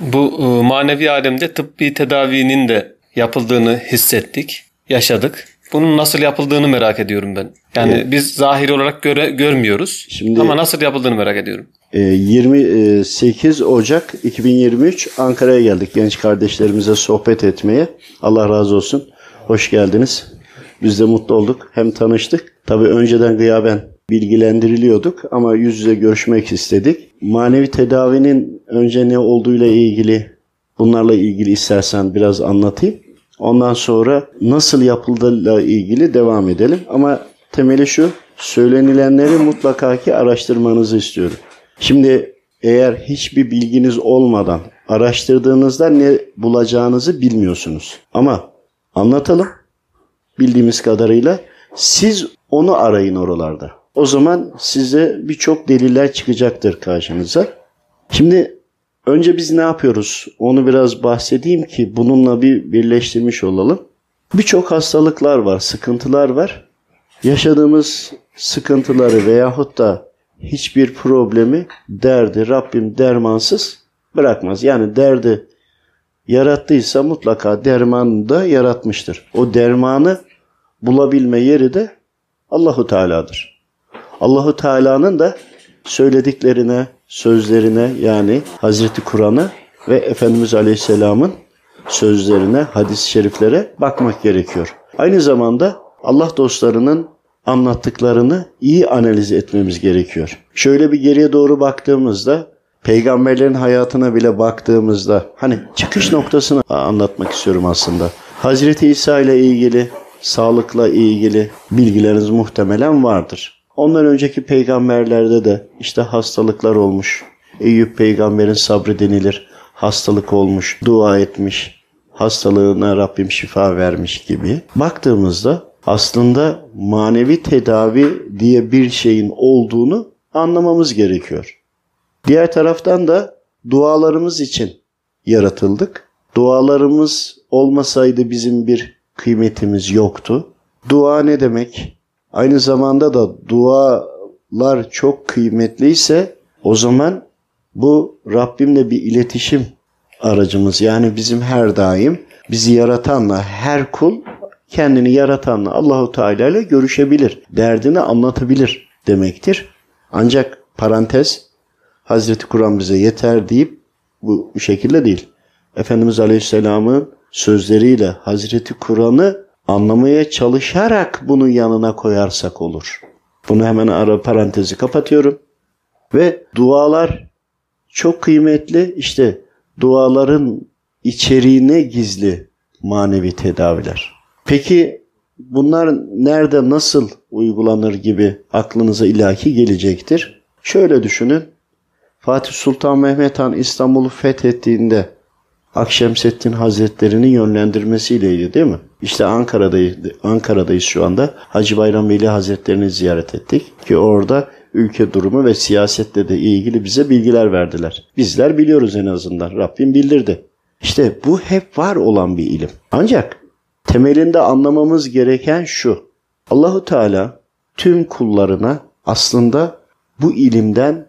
Bu e, manevi alemde tıbbi tedavinin de yapıldığını hissettik, yaşadık. Bunun nasıl yapıldığını merak ediyorum ben. Yani evet. biz zahir olarak göre, görmüyoruz Şimdi, ama nasıl yapıldığını merak ediyorum. 28 e, Ocak 2023 Ankara'ya geldik genç kardeşlerimize sohbet etmeye. Allah razı olsun. Hoş geldiniz. Biz de mutlu olduk. Hem tanıştık. Tabii önceden gıyaben bilgilendiriliyorduk ama yüz yüze görüşmek istedik. Manevi tedavinin önce ne olduğuyla ilgili bunlarla ilgili istersen biraz anlatayım. Ondan sonra nasıl yapıldığıyla ilgili devam edelim. Ama temeli şu, söylenilenleri mutlaka ki araştırmanızı istiyorum. Şimdi eğer hiçbir bilginiz olmadan araştırdığınızda ne bulacağınızı bilmiyorsunuz. Ama anlatalım bildiğimiz kadarıyla siz onu arayın oralarda. O zaman size birçok deliller çıkacaktır karşınıza. Şimdi önce biz ne yapıyoruz? Onu biraz bahsedeyim ki bununla bir birleştirmiş olalım. Birçok hastalıklar var, sıkıntılar var. Yaşadığımız sıkıntıları veyahut da hiçbir problemi, derdi Rabbim dermansız bırakmaz. Yani derdi yarattıysa mutlaka dermanı da yaratmıştır. O dermanı bulabilme yeri de Allahu Teala'dır. Allahu Teala'nın da söylediklerine, sözlerine yani Hazreti Kur'an'a ve Efendimiz Aleyhisselam'ın sözlerine, hadis-i şeriflere bakmak gerekiyor. Aynı zamanda Allah dostlarının anlattıklarını iyi analiz etmemiz gerekiyor. Şöyle bir geriye doğru baktığımızda peygamberlerin hayatına bile baktığımızda hani çıkış noktasını anlatmak istiyorum aslında. Hazreti İsa ile ilgili, sağlıkla ilgili bilgileriniz muhtemelen vardır. Ondan önceki peygamberlerde de işte hastalıklar olmuş. Eyüp peygamberin sabrı denilir. Hastalık olmuş, dua etmiş, hastalığına Rabbim şifa vermiş gibi. Baktığımızda aslında manevi tedavi diye bir şeyin olduğunu anlamamız gerekiyor. Diğer taraftan da dualarımız için yaratıldık. Dualarımız olmasaydı bizim bir kıymetimiz yoktu. Dua ne demek? Aynı zamanda da dualar çok kıymetliyse o zaman bu Rabbimle bir iletişim aracımız. Yani bizim her daim bizi yaratanla her kul kendini yaratanla Allahu Teala ile görüşebilir. Derdini anlatabilir demektir. Ancak parantez Hazreti Kur'an bize yeter deyip bu, şekilde değil. Efendimiz Aleyhisselam'ın sözleriyle Hazreti Kur'an'ı anlamaya çalışarak bunu yanına koyarsak olur. Bunu hemen ara parantezi kapatıyorum. Ve dualar çok kıymetli. İşte duaların içeriğine gizli manevi tedaviler. Peki bunlar nerede nasıl uygulanır gibi aklınıza ilaki gelecektir. Şöyle düşünün. Fatih Sultan Mehmet Han İstanbul'u fethettiğinde Akşemseddin Hazretleri'nin yönlendirmesiyleydi değil mi? İşte Ankara'dayız, Ankara'dayız şu anda. Hacı Bayram Veli Hazretlerini ziyaret ettik ki orada ülke durumu ve siyasetle de ilgili bize bilgiler verdiler. Bizler biliyoruz en azından. Rabbim bildirdi. İşte bu hep var olan bir ilim. Ancak temelinde anlamamız gereken şu. Allahu Teala tüm kullarına aslında bu ilimden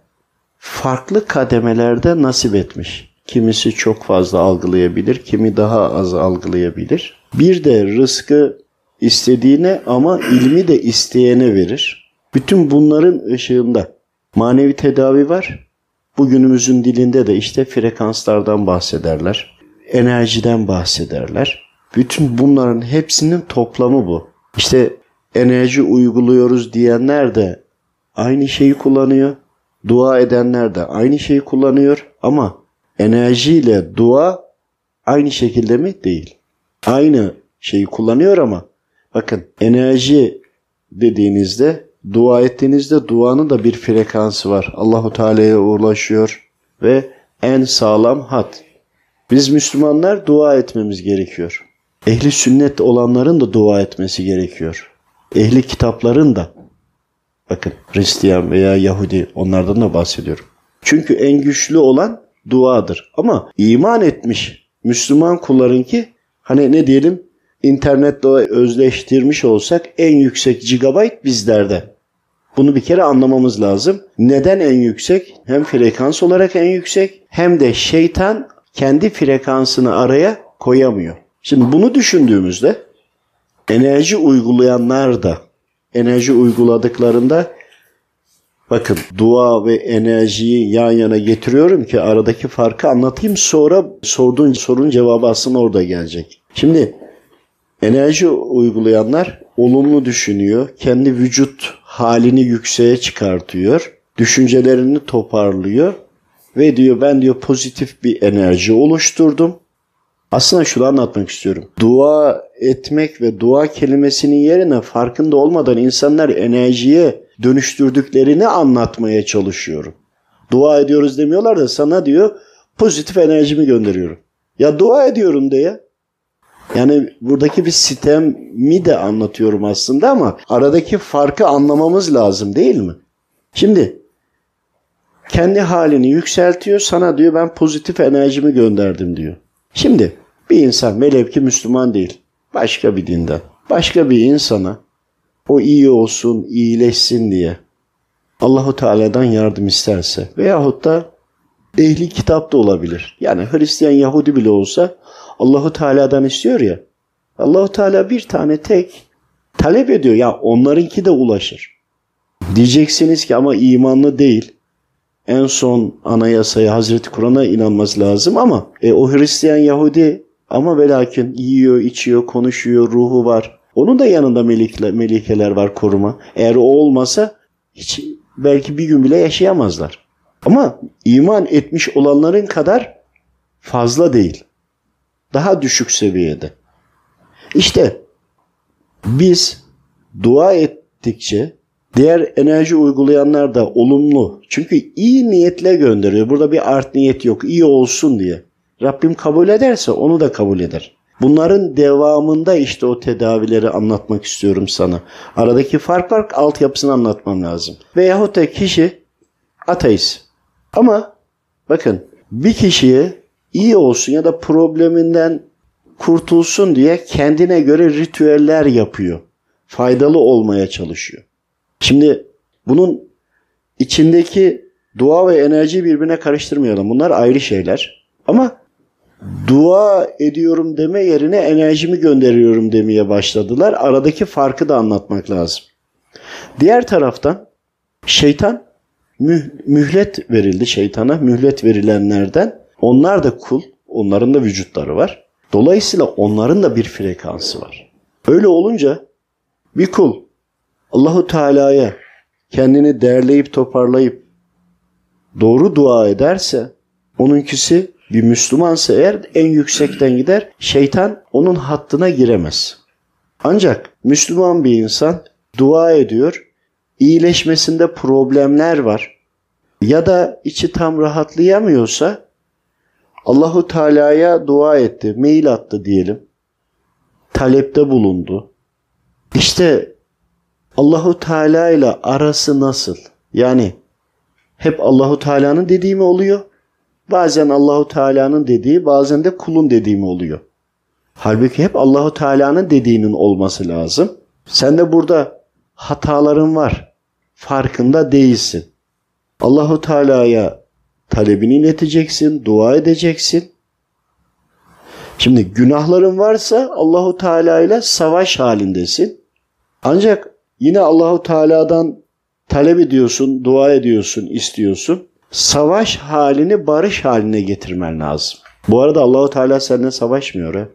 farklı kademelerde nasip etmiş. Kimisi çok fazla algılayabilir, kimi daha az algılayabilir. Bir de rızkı istediğine ama ilmi de isteyene verir. Bütün bunların ışığında manevi tedavi var. Bugünümüzün dilinde de işte frekanslardan bahsederler. Enerjiden bahsederler. Bütün bunların hepsinin toplamı bu. İşte enerji uyguluyoruz diyenler de aynı şeyi kullanıyor. Dua edenler de aynı şeyi kullanıyor ama enerjiyle dua aynı şekilde mi? Değil. Aynı şeyi kullanıyor ama bakın enerji dediğinizde dua ettiğinizde duanın da bir frekansı var. Allahu Teala'ya ulaşıyor ve en sağlam hat. Biz Müslümanlar dua etmemiz gerekiyor. Ehli sünnet olanların da dua etmesi gerekiyor. Ehli kitapların da bakın Hristiyan veya Yahudi onlardan da bahsediyorum. Çünkü en güçlü olan duadır. Ama iman etmiş Müslüman kullarınki hani ne diyelim internetle özleştirmiş olsak en yüksek gigabyte bizlerde. Bunu bir kere anlamamız lazım. Neden en yüksek? Hem frekans olarak en yüksek hem de şeytan kendi frekansını araya koyamıyor. Şimdi bunu düşündüğümüzde enerji uygulayanlar da enerji uyguladıklarında bakın dua ve enerjiyi yan yana getiriyorum ki aradaki farkı anlatayım sonra sorduğun sorunun cevabı aslında orada gelecek. Şimdi enerji uygulayanlar olumlu düşünüyor. Kendi vücut halini yükseğe çıkartıyor. Düşüncelerini toparlıyor ve diyor ben diyor pozitif bir enerji oluşturdum. Aslında şunu anlatmak istiyorum. Dua etmek ve dua kelimesinin yerine farkında olmadan insanlar enerjiye dönüştürdüklerini anlatmaya çalışıyorum. Dua ediyoruz demiyorlar da sana diyor pozitif enerjimi gönderiyorum. Ya dua ediyorum de ya. Yani buradaki bir sistemi de anlatıyorum aslında ama aradaki farkı anlamamız lazım değil mi? Şimdi kendi halini yükseltiyor sana diyor ben pozitif enerjimi gönderdim diyor. Şimdi bir insan velev Müslüman değil başka bir dinden başka bir insana o iyi olsun iyileşsin diye Allahu Teala'dan yardım isterse veyahut da ehli kitap da olabilir. Yani Hristiyan Yahudi bile olsa Allahu Teala'dan istiyor ya. Allahu Teala bir tane tek talep ediyor. Ya onlarınki de ulaşır. Diyeceksiniz ki ama imanlı değil. En son anayasaya Hazreti Kur'an'a inanması lazım ama e, o Hristiyan Yahudi ama ve lakin yiyor, içiyor, konuşuyor, ruhu var. Onun da yanında melekler, melikeler var koruma. Eğer o olmasa hiç belki bir gün bile yaşayamazlar. Ama iman etmiş olanların kadar fazla değil. Daha düşük seviyede. İşte biz dua ettikçe diğer enerji uygulayanlar da olumlu. Çünkü iyi niyetle gönderiyor. Burada bir art niyet yok. İyi olsun diye. Rabbim kabul ederse onu da kabul eder. Bunların devamında işte o tedavileri anlatmak istiyorum sana. Aradaki fark var altyapısını anlatmam lazım. Veyahut da kişi ateist. Ama bakın bir kişiye iyi olsun ya da probleminden kurtulsun diye kendine göre ritüeller yapıyor. Faydalı olmaya çalışıyor. Şimdi bunun içindeki dua ve enerjiyi birbirine karıştırmayalım. Bunlar ayrı şeyler. Ama dua ediyorum deme yerine enerjimi gönderiyorum demeye başladılar. Aradaki farkı da anlatmak lazım. Diğer taraftan şeytan mühlet verildi şeytana. Mühlet verilenlerden onlar da kul. Onların da vücutları var. Dolayısıyla onların da bir frekansı var. Öyle olunca bir kul Allahu Teala'ya kendini derleyip toparlayıp doğru dua ederse onunkisi bir Müslümansa eğer en yüksekten gider. Şeytan onun hattına giremez. Ancak Müslüman bir insan dua ediyor. iyileşmesinde problemler var. Ya da içi tam rahatlayamıyorsa Allahu Teala'ya dua etti, mail attı diyelim. Talepte bulundu. İşte Allahu Teala ile arası nasıl? Yani hep Allahu Teala'nın dediği mi oluyor? Bazen Allahu Teala'nın dediği, bazen de kulun dediği mi oluyor? Halbuki hep Allahu Teala'nın dediğinin olması lazım. Sen de burada hataların var. Farkında değilsin. Allahu Teala'ya talebini ileteceksin, dua edeceksin. Şimdi günahların varsa Allahu Teala ile savaş halindesin. Ancak yine Allahu Teala'dan talep ediyorsun, dua ediyorsun, istiyorsun. Savaş halini barış haline getirmen lazım. Bu arada Allahu Teala seninle savaşmıyor. He?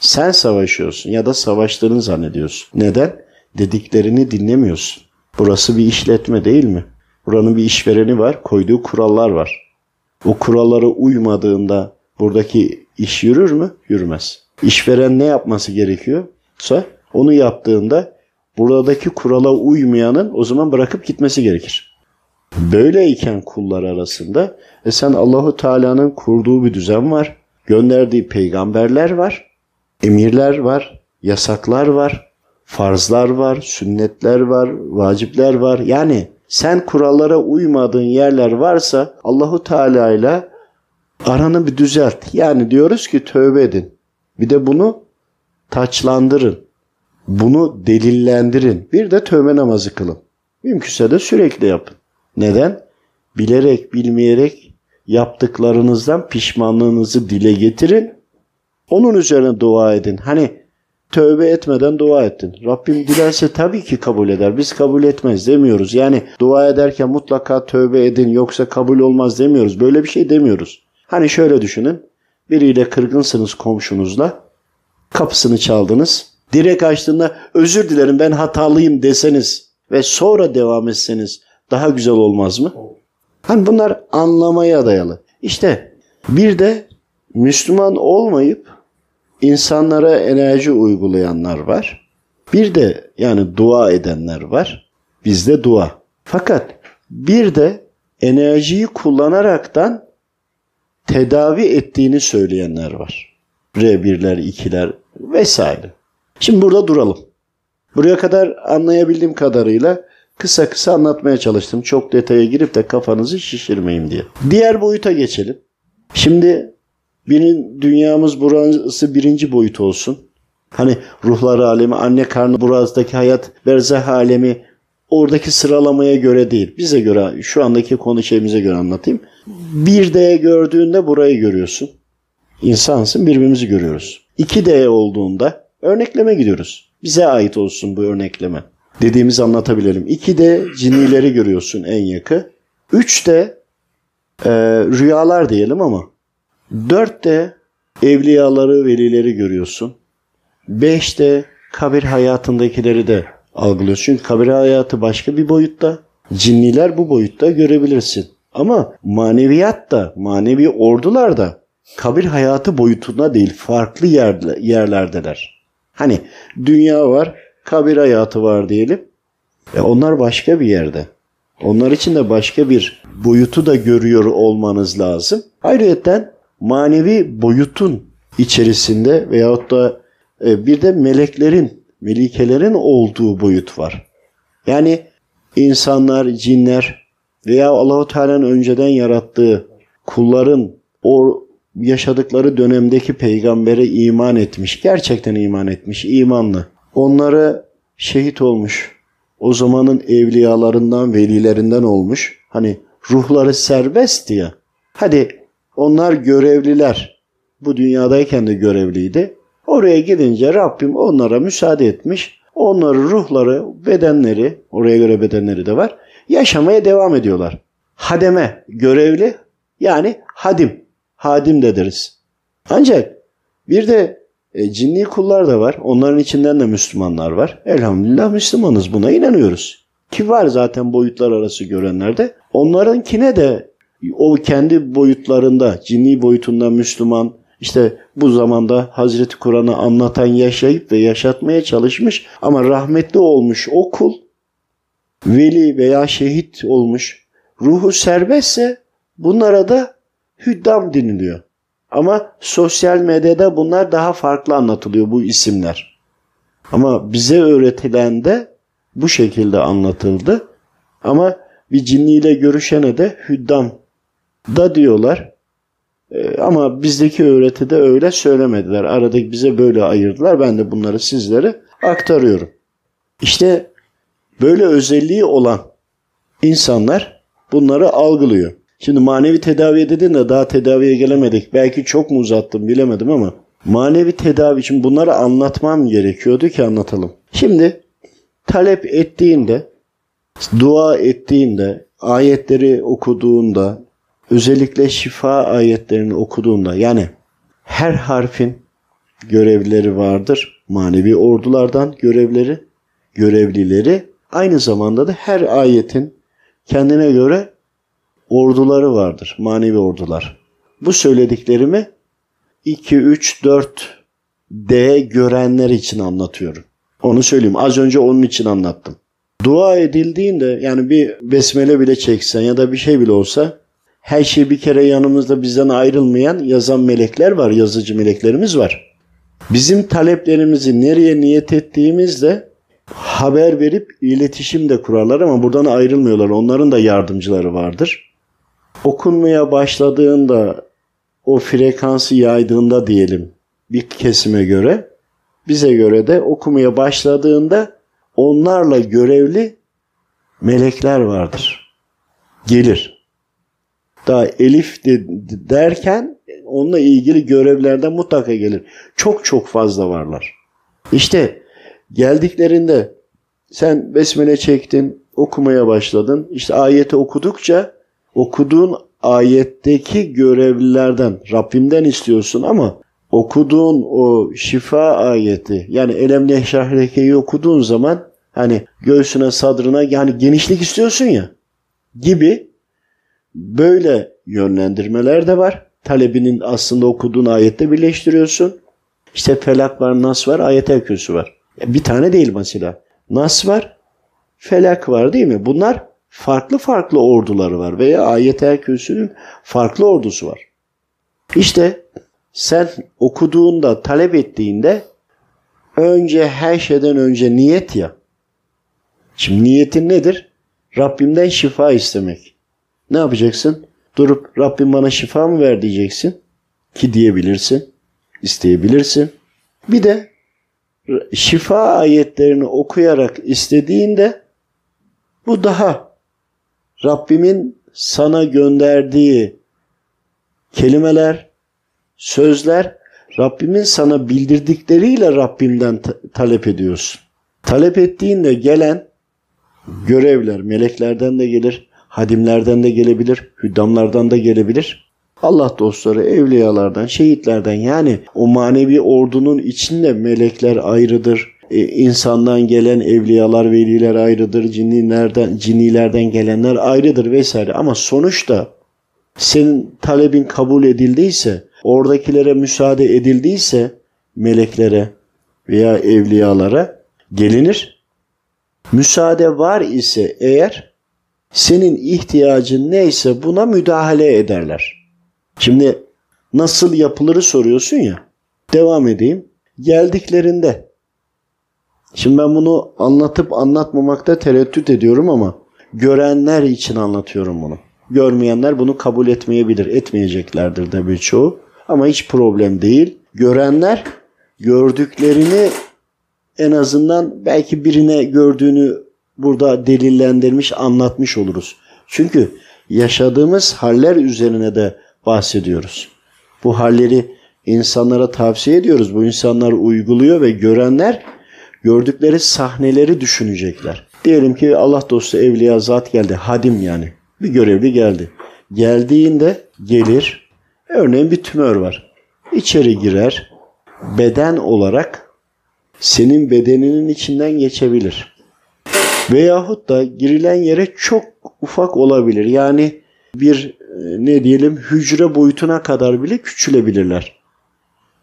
Sen savaşıyorsun ya da savaştığını zannediyorsun. Neden? Dediklerini dinlemiyorsun. Burası bir işletme değil mi? Buranın bir işvereni var, koyduğu kurallar var. O kurallara uymadığında buradaki iş yürür mü? Yürümez. İşveren ne yapması gerekiyorsa onu yaptığında buradaki kurala uymayanın o zaman bırakıp gitmesi gerekir. Böyleyken kullar arasında e sen Allahu Teala'nın kurduğu bir düzen var. Gönderdiği peygamberler var. Emirler var, yasaklar var, farzlar var, sünnetler var, vacipler var. Yani sen kurallara uymadığın yerler varsa Allahu Teala ile aranı bir düzelt. Yani diyoruz ki tövbe edin. Bir de bunu taçlandırın. Bunu delillendirin. Bir de tövbe namazı kılın. Mümkünse de sürekli yapın. Neden? Bilerek, bilmeyerek yaptıklarınızdan pişmanlığınızı dile getirin. Onun üzerine dua edin. Hani tövbe etmeden dua ettin. Rabbim dilerse tabii ki kabul eder. Biz kabul etmez demiyoruz. Yani dua ederken mutlaka tövbe edin yoksa kabul olmaz demiyoruz. Böyle bir şey demiyoruz. Hani şöyle düşünün. Biriyle kırgınsınız komşunuzla. Kapısını çaldınız. Direkt açtığında özür dilerim ben hatalıyım deseniz ve sonra devam etseniz daha güzel olmaz mı? Hani bunlar anlamaya dayalı. İşte bir de Müslüman olmayıp insanlara enerji uygulayanlar var. Bir de yani dua edenler var. Bizde dua. Fakat bir de enerjiyi kullanaraktan tedavi ettiğini söyleyenler var. R1'ler, 2'ler vesaire. Şimdi burada duralım. Buraya kadar anlayabildiğim kadarıyla kısa kısa anlatmaya çalıştım. Çok detaya girip de kafanızı şişirmeyeyim diye. Diğer boyuta geçelim. Şimdi benim dünyamız burası birinci boyut olsun. Hani ruhlar alemi, anne karnı burazdaki hayat, berzah alemi oradaki sıralamaya göre değil. Bize göre, şu andaki konu şeyimize göre anlatayım. Bir D gördüğünde burayı görüyorsun. İnsansın birbirimizi görüyoruz. 2D olduğunda örnekleme gidiyoruz. Bize ait olsun bu örnekleme. Dediğimizi anlatabilelim. 2D cinileri görüyorsun en yakı. 3D e, rüyalar diyelim ama 4'te evliyaları, velileri görüyorsun. 5'te kabir hayatındakileri de algılıyorsun. Çünkü kabir hayatı başka bir boyutta. Cinniler bu boyutta görebilirsin. Ama maneviyat da, manevi ordular da kabir hayatı boyutunda değil, farklı yerle, yerlerdeler. Hani dünya var, kabir hayatı var diyelim. E onlar başka bir yerde. Onlar için de başka bir boyutu da görüyor olmanız lazım. Ayrıca manevi boyutun içerisinde veyahut da e, bir de meleklerin, melikelerin olduğu boyut var. Yani insanlar, cinler veya Allahu Teala'nın önceden yarattığı kulların o yaşadıkları dönemdeki peygambere iman etmiş, gerçekten iman etmiş, imanlı. Onları şehit olmuş. O zamanın evliyalarından, velilerinden olmuş. Hani ruhları serbest ya. Hadi onlar görevliler. Bu dünyadayken de görevliydi. Oraya gidince Rabbim onlara müsaade etmiş. Onları ruhları, bedenleri, oraya göre bedenleri de var. Yaşamaya devam ediyorlar. Hademe, görevli yani hadim. Hadim de deriz. Ancak bir de e, cinni kullar da var. Onların içinden de Müslümanlar var. Elhamdülillah Müslümanız buna inanıyoruz. Ki var zaten boyutlar arası görenlerde. Onlarınkine de o kendi boyutlarında, cinni boyutunda Müslüman, işte bu zamanda Hazreti Kur'an'ı anlatan, yaşayıp ve yaşatmaya çalışmış ama rahmetli olmuş o kul, veli veya şehit olmuş, ruhu serbestse bunlara da hüddam deniliyor. Ama sosyal medyada bunlar daha farklı anlatılıyor bu isimler. Ama bize öğretilen de bu şekilde anlatıldı. Ama bir cinniyle görüşene de hüddam da diyorlar. Ee, ama bizdeki öğretide öyle söylemediler. Aradaki bize böyle ayırdılar. Ben de bunları sizlere aktarıyorum. İşte böyle özelliği olan insanlar bunları algılıyor. Şimdi manevi tedavi dedin de daha tedaviye gelemedik. Belki çok mu uzattım bilemedim ama manevi tedavi için bunları anlatmam gerekiyordu ki anlatalım. Şimdi talep ettiğinde, dua ettiğinde, ayetleri okuduğunda, özellikle şifa ayetlerini okuduğunda yani her harfin görevlileri vardır. Manevi ordulardan görevleri, görevlileri aynı zamanda da her ayetin kendine göre orduları vardır. Manevi ordular. Bu söylediklerimi 2, 3, 4 D görenler için anlatıyorum. Onu söyleyeyim. Az önce onun için anlattım. Dua edildiğinde yani bir besmele bile çeksen ya da bir şey bile olsa her şey bir kere yanımızda bizden ayrılmayan yazan melekler var, yazıcı meleklerimiz var. Bizim taleplerimizi nereye niyet ettiğimizde haber verip iletişim de kurarlar ama buradan ayrılmıyorlar. Onların da yardımcıları vardır. Okunmaya başladığında o frekansı yaydığında diyelim bir kesime göre bize göre de okumaya başladığında onlarla görevli melekler vardır. Gelir. daha elif de, derken onunla ilgili görevlerden mutlaka gelir. Çok çok fazla varlar. İşte geldiklerinde sen besmele çektin, okumaya başladın. İşte ayeti okudukça okuduğun ayetteki görevlilerden Rabbimden istiyorsun ama okuduğun o şifa ayeti yani Elem Neşrahleke'yi okuduğun zaman hani göğsüne sadrına yani genişlik istiyorsun ya gibi böyle yönlendirmeler de var. Talebinin aslında okuduğun ayette birleştiriyorsun. İşte felak var, nas var, ayet kürsü var. Bir tane değil mesela. Nas var, felak var değil mi? Bunlar farklı farklı orduları var veya ayet kürsünün farklı ordusu var. İşte sen okuduğunda, talep ettiğinde önce her şeyden önce niyet ya. Şimdi niyetin nedir? Rabbimden şifa istemek. Ne yapacaksın? Durup Rabbim bana şifa mı ver diyeceksin. Ki diyebilirsin. isteyebilirsin. Bir de şifa ayetlerini okuyarak istediğinde bu daha Rabbimin sana gönderdiği kelimeler, sözler Rabbimin sana bildirdikleriyle Rabbimden talep ediyorsun. Talep ettiğinde gelen görevler meleklerden de gelir, hadimlerden de gelebilir, hüddamlardan da gelebilir. Allah dostları, evliyalardan, şehitlerden yani o manevi ordunun içinde melekler ayrıdır. E, insandan gelen evliyalar, veliler ayrıdır. Cinnilerden, cinnilerden gelenler ayrıdır vesaire. Ama sonuçta senin talebin kabul edildiyse, oradakilere müsaade edildiyse meleklere veya evliyalara gelinir. Müsaade var ise eğer senin ihtiyacın neyse buna müdahale ederler. Şimdi nasıl yapılırı soruyorsun ya. Devam edeyim. Geldiklerinde Şimdi ben bunu anlatıp anlatmamakta tereddüt ediyorum ama görenler için anlatıyorum bunu. Görmeyenler bunu kabul etmeyebilir. Etmeyeceklerdir de birçoğu. Ama hiç problem değil. Görenler gördüklerini en azından belki birine gördüğünü burada delillendirmiş, anlatmış oluruz. Çünkü yaşadığımız haller üzerine de bahsediyoruz. Bu halleri insanlara tavsiye ediyoruz. Bu insanlar uyguluyor ve görenler gördükleri sahneleri düşünecekler. Diyelim ki Allah dostu evliya zat geldi. Hadim yani. Bir görevli geldi. Geldiğinde gelir. Örneğin bir tümör var. İçeri girer. Beden olarak senin bedeninin içinden geçebilir. Veyahut da girilen yere çok ufak olabilir. Yani bir e, ne diyelim hücre boyutuna kadar bile küçülebilirler.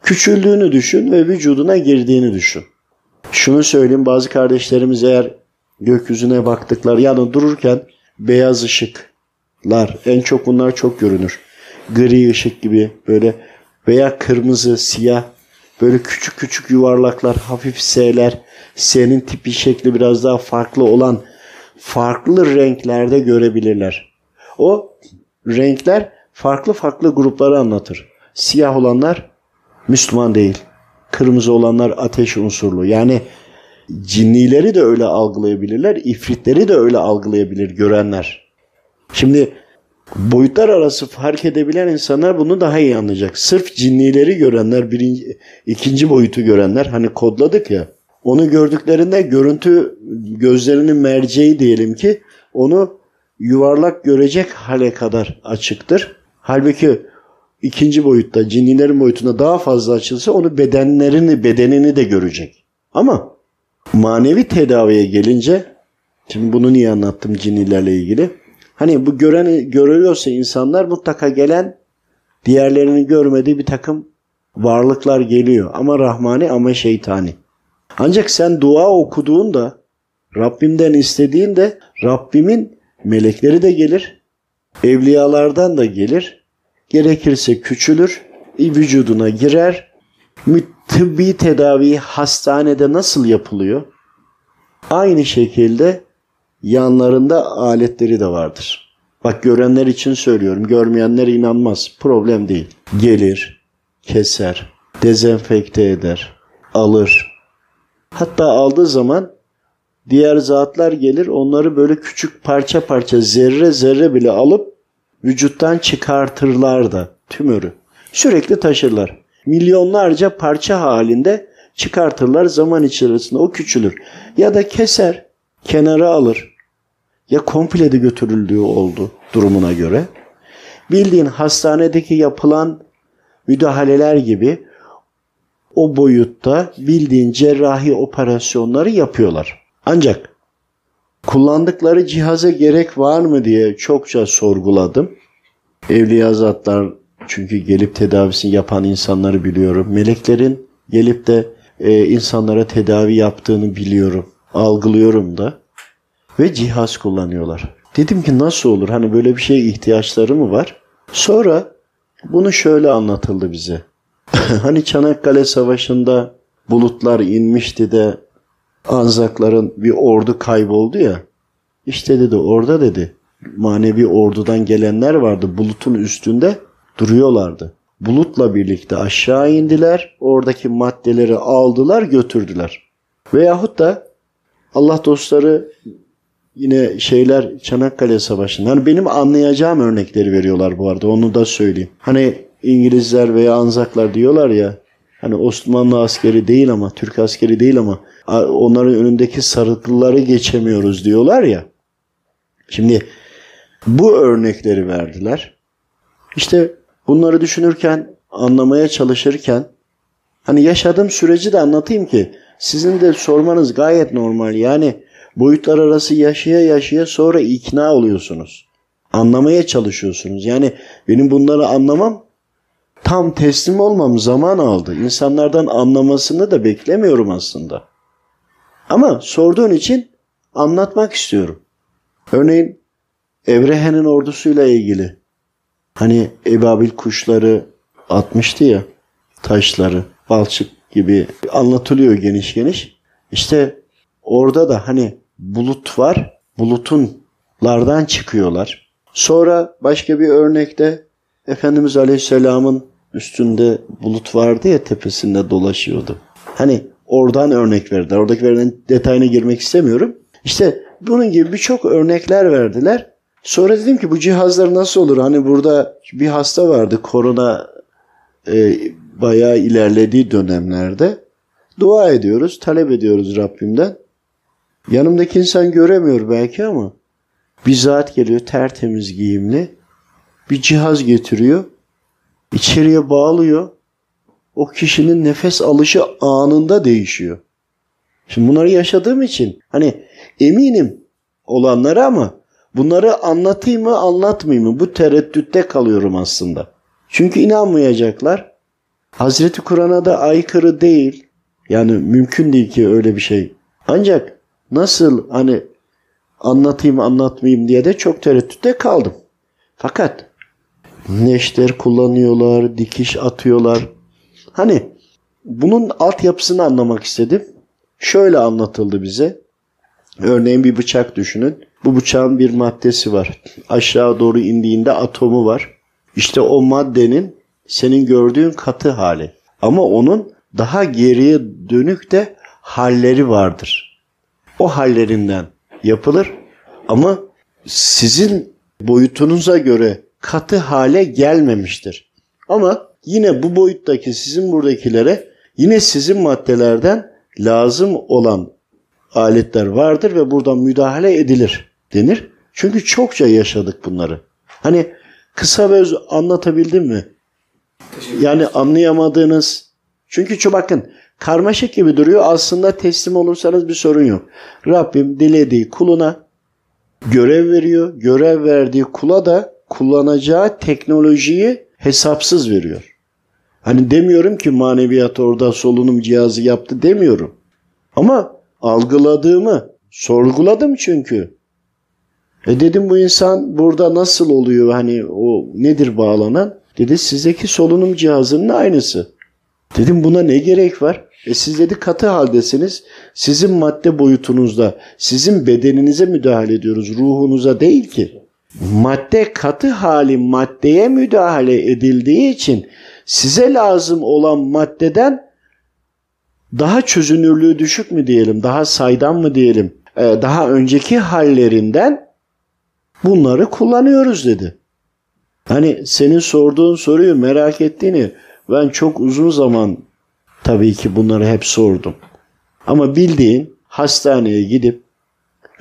Küçüldüğünü düşün ve vücuduna girdiğini düşün. Şunu söyleyeyim bazı kardeşlerimiz eğer gökyüzüne baktıklar yani dururken beyaz ışıklar en çok bunlar çok görünür. Gri ışık gibi böyle veya kırmızı, siyah böyle küçük küçük yuvarlaklar, hafif S'ler, S'nin tipi şekli biraz daha farklı olan farklı renklerde görebilirler. O renkler farklı farklı grupları anlatır. Siyah olanlar Müslüman değil. Kırmızı olanlar ateş unsurlu. Yani cinnileri de öyle algılayabilirler, ifritleri de öyle algılayabilir görenler. Şimdi boyutlar arası fark edebilen insanlar bunu daha iyi anlayacak. Sırf cinnileri görenler, birinci, ikinci boyutu görenler hani kodladık ya. Onu gördüklerinde görüntü gözlerinin merceği diyelim ki onu yuvarlak görecek hale kadar açıktır. Halbuki ikinci boyutta cinnilerin boyutunda daha fazla açılsa onu bedenlerini bedenini de görecek. Ama manevi tedaviye gelince şimdi bunu niye anlattım cinnilerle ilgili? Hani bu gören görülüyorsa insanlar mutlaka gelen diğerlerini görmediği bir takım varlıklar geliyor. Ama rahmani ama şeytani. Ancak sen dua okuduğunda Rabbimden istediğinde Rabbimin melekleri de gelir. Evliyalardan da gelir. Gerekirse küçülür. Vücuduna girer. Tıbbi tedavi hastanede nasıl yapılıyor? Aynı şekilde yanlarında aletleri de vardır. Bak görenler için söylüyorum. Görmeyenler inanmaz. Problem değil. Gelir, keser, dezenfekte eder, alır. Hatta aldığı zaman diğer zatlar gelir onları böyle küçük parça parça zerre zerre bile alıp vücuttan çıkartırlar da tümörü. Sürekli taşırlar. Milyonlarca parça halinde çıkartırlar zaman içerisinde o küçülür. Ya da keser, kenara alır. Ya komple de götürüldüğü oldu durumuna göre. Bildiğin hastanedeki yapılan müdahaleler gibi o boyutta bildiğin cerrahi operasyonları yapıyorlar. Ancak kullandıkları cihaza gerek var mı diye çokça sorguladım. Evliya zatlar çünkü gelip tedavisini yapan insanları biliyorum. Meleklerin gelip de e, insanlara tedavi yaptığını biliyorum. Algılıyorum da. Ve cihaz kullanıyorlar. Dedim ki nasıl olur? Hani böyle bir şeye ihtiyaçları mı var? Sonra bunu şöyle anlatıldı bize. hani Çanakkale Savaşı'nda bulutlar inmişti de Anzakların bir ordu kayboldu ya. İşte dedi orada dedi manevi ordudan gelenler vardı bulutun üstünde duruyorlardı. Bulutla birlikte aşağı indiler. Oradaki maddeleri aldılar götürdüler. Veyahut da Allah dostları yine şeyler Çanakkale Savaşı'nda. Hani benim anlayacağım örnekleri veriyorlar bu arada onu da söyleyeyim. Hani İngilizler veya Anzaklar diyorlar ya hani Osmanlı askeri değil ama Türk askeri değil ama onların önündeki sarıklıları geçemiyoruz diyorlar ya. Şimdi bu örnekleri verdiler. İşte bunları düşünürken, anlamaya çalışırken hani yaşadığım süreci de anlatayım ki sizin de sormanız gayet normal. Yani boyutlar arası yaşaya yaşaya sonra ikna oluyorsunuz. Anlamaya çalışıyorsunuz. Yani benim bunları anlamam tam teslim olmam zaman aldı. İnsanlardan anlamasını da beklemiyorum aslında. Ama sorduğun için anlatmak istiyorum. Örneğin Evrehe'nin ordusuyla ilgili hani ebabil kuşları atmıştı ya taşları balçık gibi anlatılıyor geniş geniş. İşte orada da hani bulut var. Bulutunlardan çıkıyorlar. Sonra başka bir örnekte Efendimiz Aleyhisselam'ın üstünde bulut vardı ya tepesinde dolaşıyordu. Hani oradan örnek verdiler. Oradaki verilen detayına girmek istemiyorum. İşte bunun gibi birçok örnekler verdiler. Sonra dedim ki bu cihazlar nasıl olur? Hani burada bir hasta vardı korona e, bayağı ilerlediği dönemlerde. Dua ediyoruz, talep ediyoruz Rabbimden. Yanımdaki insan göremiyor belki ama bir zat geliyor tertemiz giyimli. Bir cihaz getiriyor. içeriye bağlıyor. O kişinin nefes alışı anında değişiyor. Şimdi bunları yaşadığım için hani eminim olanları ama bunları anlatayım mı anlatmayayım mı bu tereddütte kalıyorum aslında. Çünkü inanmayacaklar. Hazreti Kur'an'a da aykırı değil. Yani mümkün değil ki öyle bir şey. Ancak nasıl hani anlatayım anlatmayayım diye de çok tereddütte kaldım. Fakat neşter kullanıyorlar, dikiş atıyorlar. Hani bunun altyapısını anlamak istedim. Şöyle anlatıldı bize. Örneğin bir bıçak düşünün. Bu bıçağın bir maddesi var. Aşağı doğru indiğinde atomu var. İşte o maddenin senin gördüğün katı hali. Ama onun daha geriye dönük de halleri vardır. O hallerinden yapılır ama sizin boyutunuza göre katı hale gelmemiştir. Ama yine bu boyuttaki sizin buradakilere yine sizin maddelerden lazım olan aletler vardır ve buradan müdahale edilir denir. Çünkü çokça yaşadık bunları. Hani kısa ve öz anlatabildim mi? Yani anlayamadığınız. Çünkü şu bakın karmaşık gibi duruyor. Aslında teslim olursanız bir sorun yok. Rabbim dilediği kuluna görev veriyor. Görev verdiği kula da kullanacağı teknolojiyi hesapsız veriyor. Hani demiyorum ki maneviyat orada solunum cihazı yaptı demiyorum. Ama algıladığımı sorguladım çünkü. E dedim bu insan burada nasıl oluyor hani o nedir bağlanan? Dedi sizdeki solunum cihazının aynısı. Dedim buna ne gerek var? E siz dedi katı haldesiniz. Sizin madde boyutunuzda, sizin bedeninize müdahale ediyoruz. Ruhunuza değil ki. Madde katı hali maddeye müdahale edildiği için size lazım olan maddeden daha çözünürlüğü düşük mü diyelim, daha saydam mı diyelim, e, daha önceki hallerinden bunları kullanıyoruz dedi. Hani senin sorduğun soruyu merak ettiğini ben çok uzun zaman tabii ki bunları hep sordum. Ama bildiğin hastaneye gidip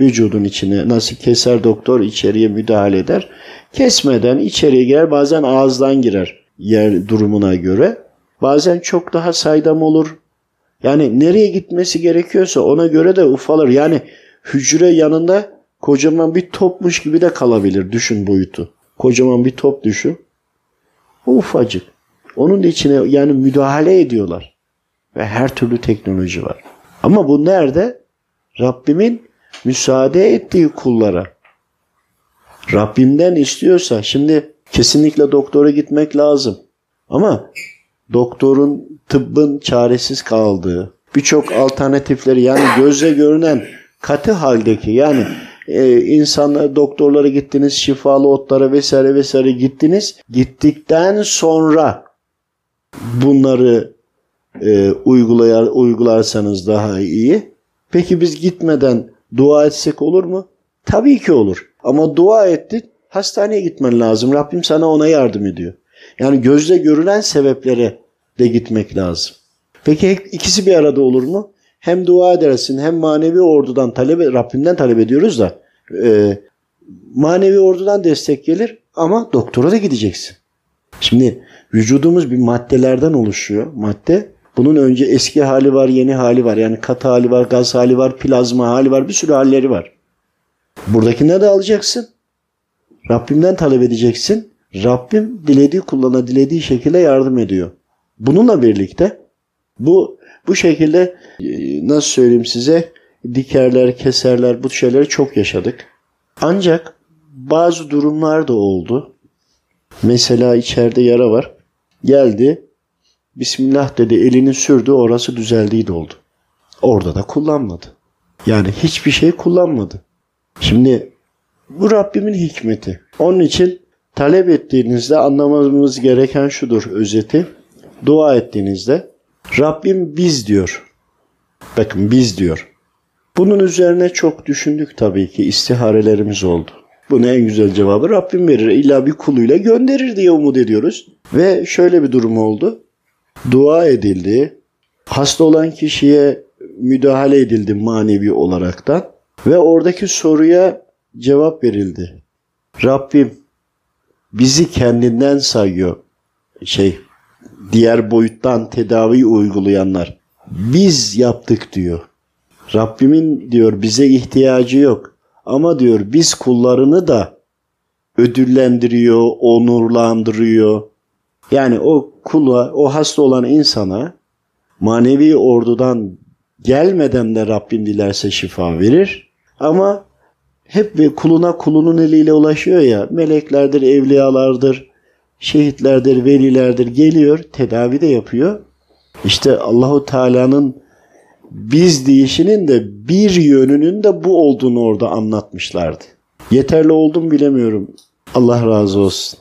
vücudun içine nasıl keser doktor içeriye müdahale eder. Kesmeden içeriye girer bazen ağızdan girer yer durumuna göre. Bazen çok daha saydam olur. Yani nereye gitmesi gerekiyorsa ona göre de ufalır. Yani hücre yanında kocaman bir topmuş gibi de kalabilir. Düşün boyutu. Kocaman bir top düşün. O ufacık. Onun içine yani müdahale ediyorlar. Ve her türlü teknoloji var. Ama bu nerede? Rabbimin müsaade ettiği kullara. Rabbimden istiyorsa şimdi kesinlikle doktora gitmek lazım. Ama doktorun tıbbın çaresiz kaldığı birçok alternatifleri yani gözle görünen katı haldeki yani e, insanlar doktorlara gittiniz şifalı otlara vesaire vesaire gittiniz gittikten sonra bunları e, uygulayar, uygularsanız daha iyi. Peki biz gitmeden dua etsek olur mu? Tabii ki olur. Ama dua ettik hastaneye gitmen lazım. Rabbim sana ona yardım ediyor. Yani gözle görülen sebeplere de gitmek lazım. Peki ikisi bir arada olur mu? Hem dua edersin hem manevi ordudan talep Rabbimden talep ediyoruz da e, manevi ordudan destek gelir ama doktora da gideceksin. Şimdi vücudumuz bir maddelerden oluşuyor. Madde bunun önce eski hali var, yeni hali var. Yani katı hali var, gaz hali var, plazma hali var, bir sürü halleri var. Buradakine de alacaksın. Rabbimden talep edeceksin. Rabbim dilediği kullana dilediği şekilde yardım ediyor. Bununla birlikte bu bu şekilde e, nasıl söyleyeyim size dikerler, keserler bu şeyleri çok yaşadık. Ancak bazı durumlar da oldu. Mesela içeride yara var. Geldi. Bismillah dedi elini sürdü orası düzeldiydi oldu. Orada da kullanmadı. Yani hiçbir şey kullanmadı. Şimdi bu Rabbimin hikmeti. Onun için talep ettiğinizde anlamamız gereken şudur özeti. Dua ettiğinizde Rabbim biz diyor. Bakın biz diyor. Bunun üzerine çok düşündük tabii ki. istiharelerimiz oldu. Bunun en güzel cevabı Rabbim verir. İlla bir kuluyla gönderir diye umut ediyoruz. Ve şöyle bir durum oldu. Dua edildi. Hasta olan kişiye müdahale edildi manevi olaraktan. Ve oradaki soruya cevap verildi. Rabbim bizi kendinden sayıyor. Şey diğer boyuttan tedavi uygulayanlar. Biz yaptık diyor. Rabbimin diyor bize ihtiyacı yok. Ama diyor biz kullarını da ödüllendiriyor, onurlandırıyor. Yani o kula, o hasta olan insana manevi ordudan gelmeden de Rabbim dilerse şifa verir. Ama hep bir kuluna kulunun eliyle ulaşıyor ya. Meleklerdir, evliyalardır, şehitlerdir, velilerdir geliyor, tedavi de yapıyor. İşte Allahu Teala'nın biz deyişinin de bir yönünün de bu olduğunu orada anlatmışlardı. Yeterli oldum bilemiyorum. Allah razı olsun.